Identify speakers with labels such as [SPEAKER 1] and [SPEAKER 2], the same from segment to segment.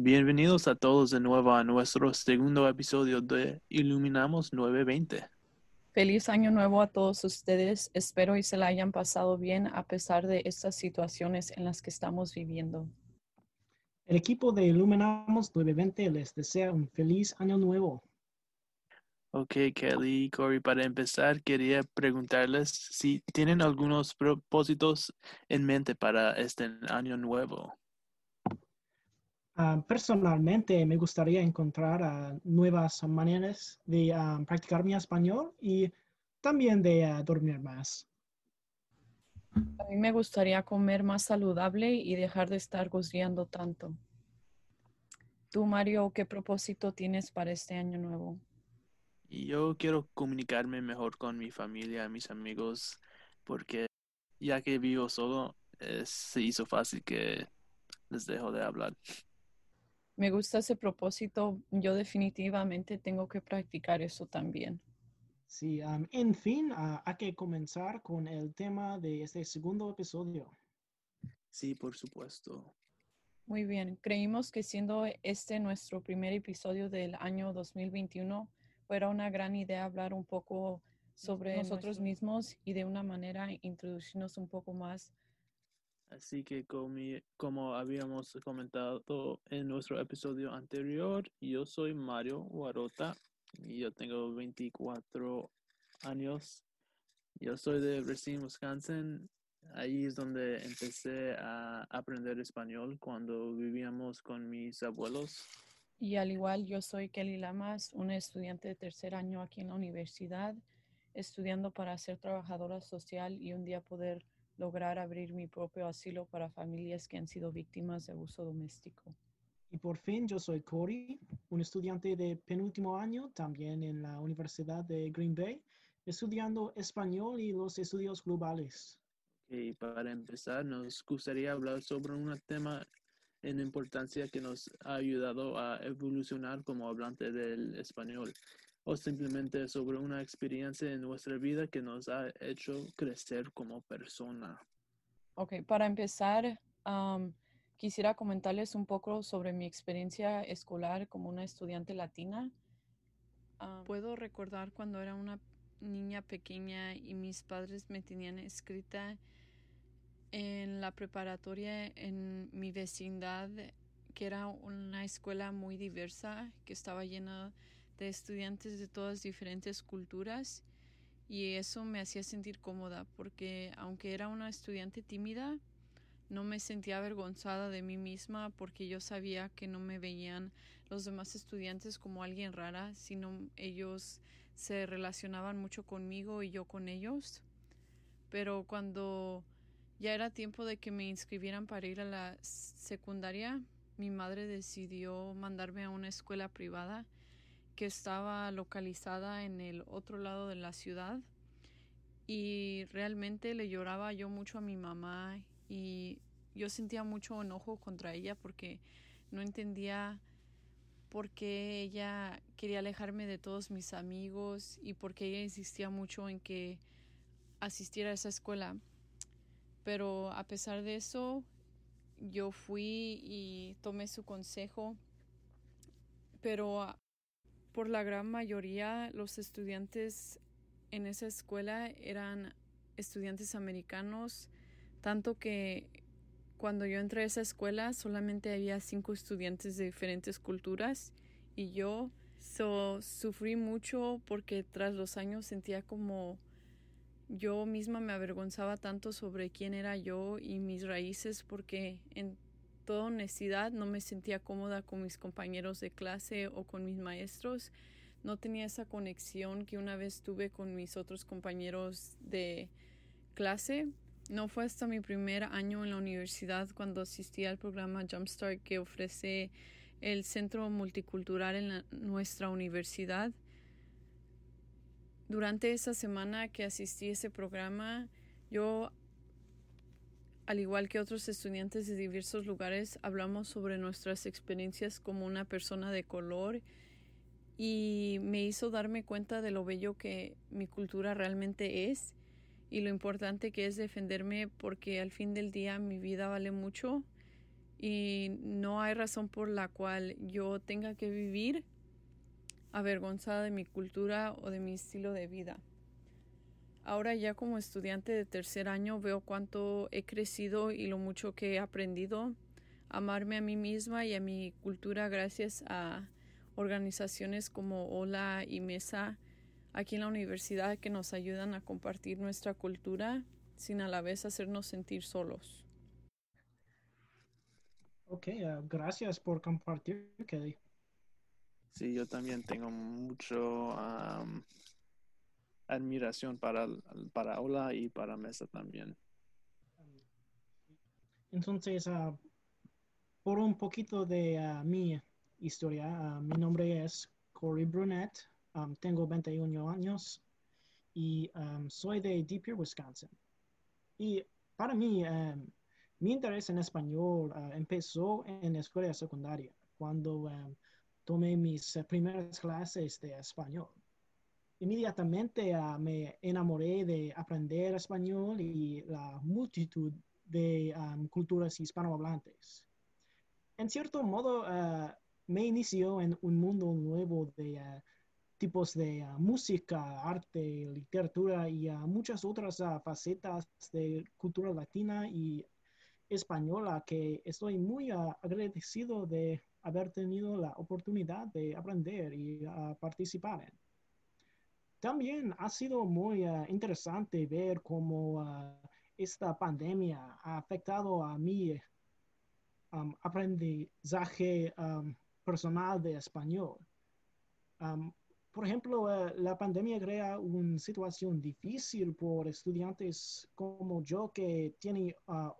[SPEAKER 1] Bienvenidos a todos de nuevo a nuestro segundo episodio de Iluminamos 920.
[SPEAKER 2] Feliz año nuevo a todos ustedes. Espero y se la hayan pasado bien a pesar de estas situaciones en las que estamos viviendo.
[SPEAKER 3] El equipo de Iluminamos 920 les desea un feliz año nuevo.
[SPEAKER 1] Ok, Kelly y Corey, para empezar, quería preguntarles si tienen algunos propósitos en mente para este año nuevo.
[SPEAKER 3] Ah, personalmente, me gustaría encontrar ah, nuevas maneras de ah, practicar mi español y también de dormir más.
[SPEAKER 2] A mí me gustaría comer más saludable y dejar de estar gozando tanto. Tú, Mario, ¿qué propósito tienes para este año nuevo?
[SPEAKER 1] Yo quiero comunicarme mejor con mi familia, mis amigos, porque ya que vivo solo, eh, se hizo fácil que les dejo de hablar.
[SPEAKER 2] Me gusta ese propósito. Yo definitivamente tengo que practicar eso también.
[SPEAKER 3] Sí, en fin, hay que comenzar con el tema de este segundo episodio.
[SPEAKER 1] Sí, por supuesto.
[SPEAKER 2] Muy bien, creímos que siendo este nuestro primer episodio del año 2021, fuera una gran idea hablar un poco sobre nosotros mismos y de una manera introducirnos un poco más
[SPEAKER 1] Así que como, habíamos comentado en nuestro episodio anterior, yo soy Mario Guarota y yo tengo 24 años. Yo soy de Racine, Wisconsin. Ahí es donde empecé a aprender español cuando vivíamos con mis abuelos.
[SPEAKER 2] Y al igual yo soy Kelly Lamas, una estudiante de tercer año aquí en la universidad, estudiando para ser trabajadora social y un día poder lograr abrir mi propio asilo para familias que han sido víctimas de abuso doméstico.
[SPEAKER 3] Y por fin, yo soy Cory, un estudiante de penúltimo año también en la Universidad de Green Bay, estudiando español y los estudios globales.
[SPEAKER 1] Y para empezar, nos gustaría hablar sobre un tema en importancia que nos ha ayudado a evolucionar como hablante del español o simplemente sobre una experiencia en nuestra vida que nos ha hecho crecer como persona.
[SPEAKER 2] Ok, para empezar, quisiera comentarles un poco sobre mi experiencia escolar como una estudiante latina. puedo recordar cuando era una niña pequeña y mis padres me tenían escrita en la preparatoria en mi vecindad, que era una escuela muy diversa, que estaba llena de estudiantes de todas diferentes culturas y eso me hacía sentir cómoda porque aunque era una estudiante tímida, no me sentía avergonzada de mí misma porque yo sabía que no me veían los demás estudiantes como alguien rara, sino ellos se relacionaban mucho conmigo y yo con ellos. Pero cuando ya era tiempo de que me inscribieran para ir a la secundaria, mi madre decidió mandarme a una escuela privada que estaba localizada en el otro lado de la ciudad y realmente le lloraba yo mucho a mi mamá y yo sentía mucho enojo contra ella porque no entendía por qué ella quería alejarme de todos mis amigos y por qué ella insistía mucho en que asistiera a esa escuela. Pero a pesar de eso, yo fui y tomé su consejo, pero por la gran mayoría los estudiantes en esa escuela eran estudiantes americanos, tanto que cuando yo entré a esa escuela solamente había cinco estudiantes de diferentes culturas y yo sufrí mucho porque tras los años sentía como yo misma me avergonzaba tanto sobre quién era yo y mis raíces porque en toda honestidad no me sentía cómoda con mis compañeros de clase o con mis maestros. No tenía esa conexión que una vez tuve con mis otros compañeros de clase. No fue hasta mi primer año en la universidad cuando asistí al programa Jumpstart que ofrece el Centro Multicultural en nuestra universidad. Durante esa semana que asistí a ese programa, yo al igual que otros estudiantes de diversos lugares, hablamos sobre nuestras experiencias como una persona de color y me hizo darme cuenta de lo bello que mi cultura realmente es y lo importante que es defenderme porque al fin del día mi vida vale mucho y no hay razón por la cual yo tenga que vivir avergonzada de mi cultura o de mi estilo de vida. Ahora ya como estudiante de tercer año veo cuánto he crecido y lo mucho que he aprendido a amarme a mí misma y a mi cultura gracias a organizaciones como Hola y Mesa aquí en la universidad que nos ayudan a compartir nuestra cultura sin a la vez hacernos sentir solos.
[SPEAKER 3] Ok, ah, gracias por compartir, Kelly.
[SPEAKER 1] Sí, yo también tengo mucho admiración para, para Ola y para Mesa también.
[SPEAKER 3] Entonces, ah, por un poquito de ah, mi historia, mi nombre es Corey Brunet, tengo 21 años y soy de Deep Wisconsin. Y para mí, mi interés en español ah, empezó en la escuela secundaria, cuando tomé mis eh, primeras clases de español. Inmediatamente ah, me enamoré de aprender español y la multitud de culturas hispanohablantes. En cierto modo, ah, me inició en un mundo nuevo de tipos de música, arte, literatura y muchas otras facetas de cultura latina y española que estoy muy agradecido de haber tenido la oportunidad de aprender y participar en. También ha sido muy ah, interesante ver cómo ah, esta pandemia ha afectado a mi aprendizaje personal de español. por ejemplo, eh, la pandemia crea una situación difícil por estudiantes como yo que tienen ah,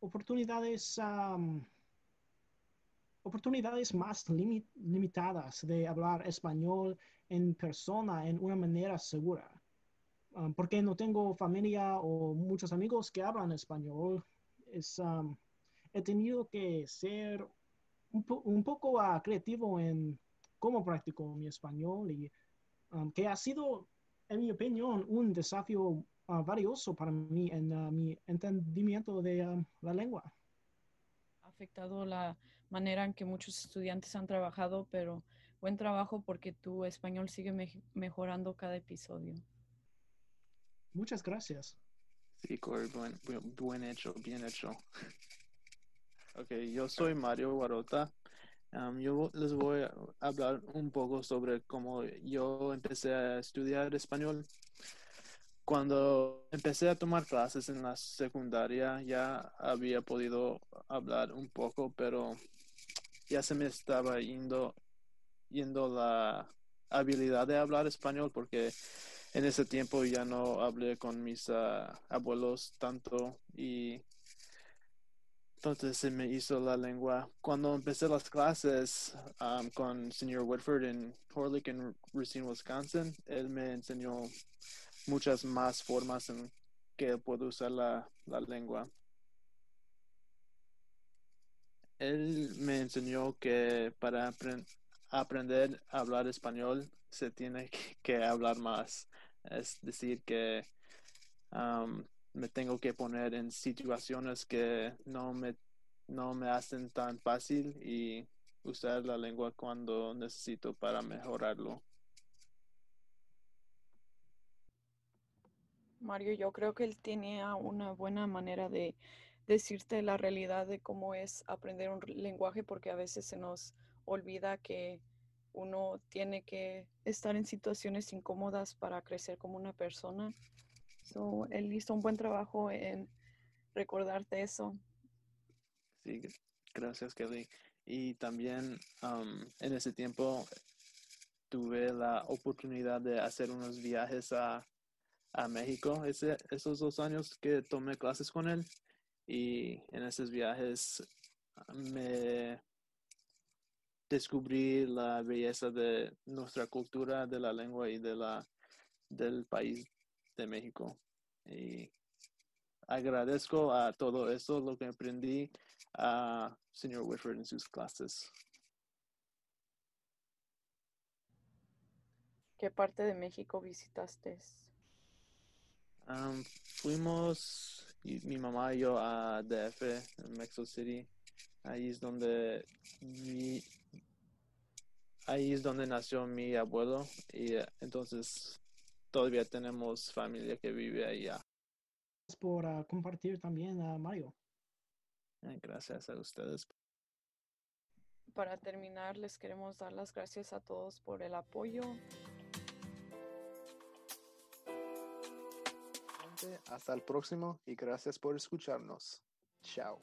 [SPEAKER 3] oportunidades, oportunidades más limitadas de hablar español en persona en una manera segura. porque no tengo familia o muchos amigos que hablan español, es, he tenido que ser un, poco ah, creativo en cómo practico mi español y que ha sido, en mi opinión, un desafío uh, valioso para mí en uh, mi entendimiento de uh, la lengua.
[SPEAKER 2] Ha afectado la manera en que muchos estudiantes han trabajado, pero buen trabajo porque tu español sigue me mejorando cada episodio.
[SPEAKER 3] Muchas gracias.
[SPEAKER 1] Sí, Corey, buen, buen hecho, bien hecho. Ok, yo soy Mario Guarota. Um, yo les voy a hablar un poco sobre cómo yo empecé a estudiar español cuando empecé a tomar clases en la secundaria ya había podido hablar un poco, pero ya se me estaba yendo, yendo la habilidad de hablar español porque en ese tiempo ya no hablé con mis ah, abuelos tanto y entonces se me hizo la lengua. Cuando empecé las clases um, con señor Whitford en Horlick en Racine, Wisconsin, él me enseñó muchas más formas en que puedo usar la, lengua. Él me enseñó que para aprender a hablar español se tiene que hablar más. Es decir, que me tengo que poner en situaciones que no me, no me hacen tan fácil y usar la lengua cuando necesito para mejorarlo.
[SPEAKER 2] Mario, yo creo que él tiene una buena manera de decirte la realidad de cómo es aprender un lenguaje, porque a veces se nos olvida que uno tiene que estar en situaciones incómodas para crecer como una persona. So, él hizo un buen trabajo en recordarte eso.
[SPEAKER 1] Sí, gracias Kelly. Y también en ese tiempo tuve la oportunidad de hacer unos viajes a a México esos dos años que tomé clases con él y en esos viajes me descubrí la belleza de nuestra cultura, de la lengua y de la del país de México. Y agradezco a todo eso lo que aprendí a señor Whitford en sus clases.
[SPEAKER 2] ¿Qué parte de México visitaste?
[SPEAKER 1] fuimos mi mamá y yo a DF, en Mexico City, Ahí es donde mi, ahí es donde nació mi abuelo y entonces todavía tenemos familia que vive allá.
[SPEAKER 3] Gracias por ah, compartir también, a Mario.
[SPEAKER 1] Eh, Gracias a ustedes.
[SPEAKER 2] Para terminar, les queremos dar las gracias a todos por el apoyo.
[SPEAKER 4] Hasta el próximo y gracias por escucharnos. Chao.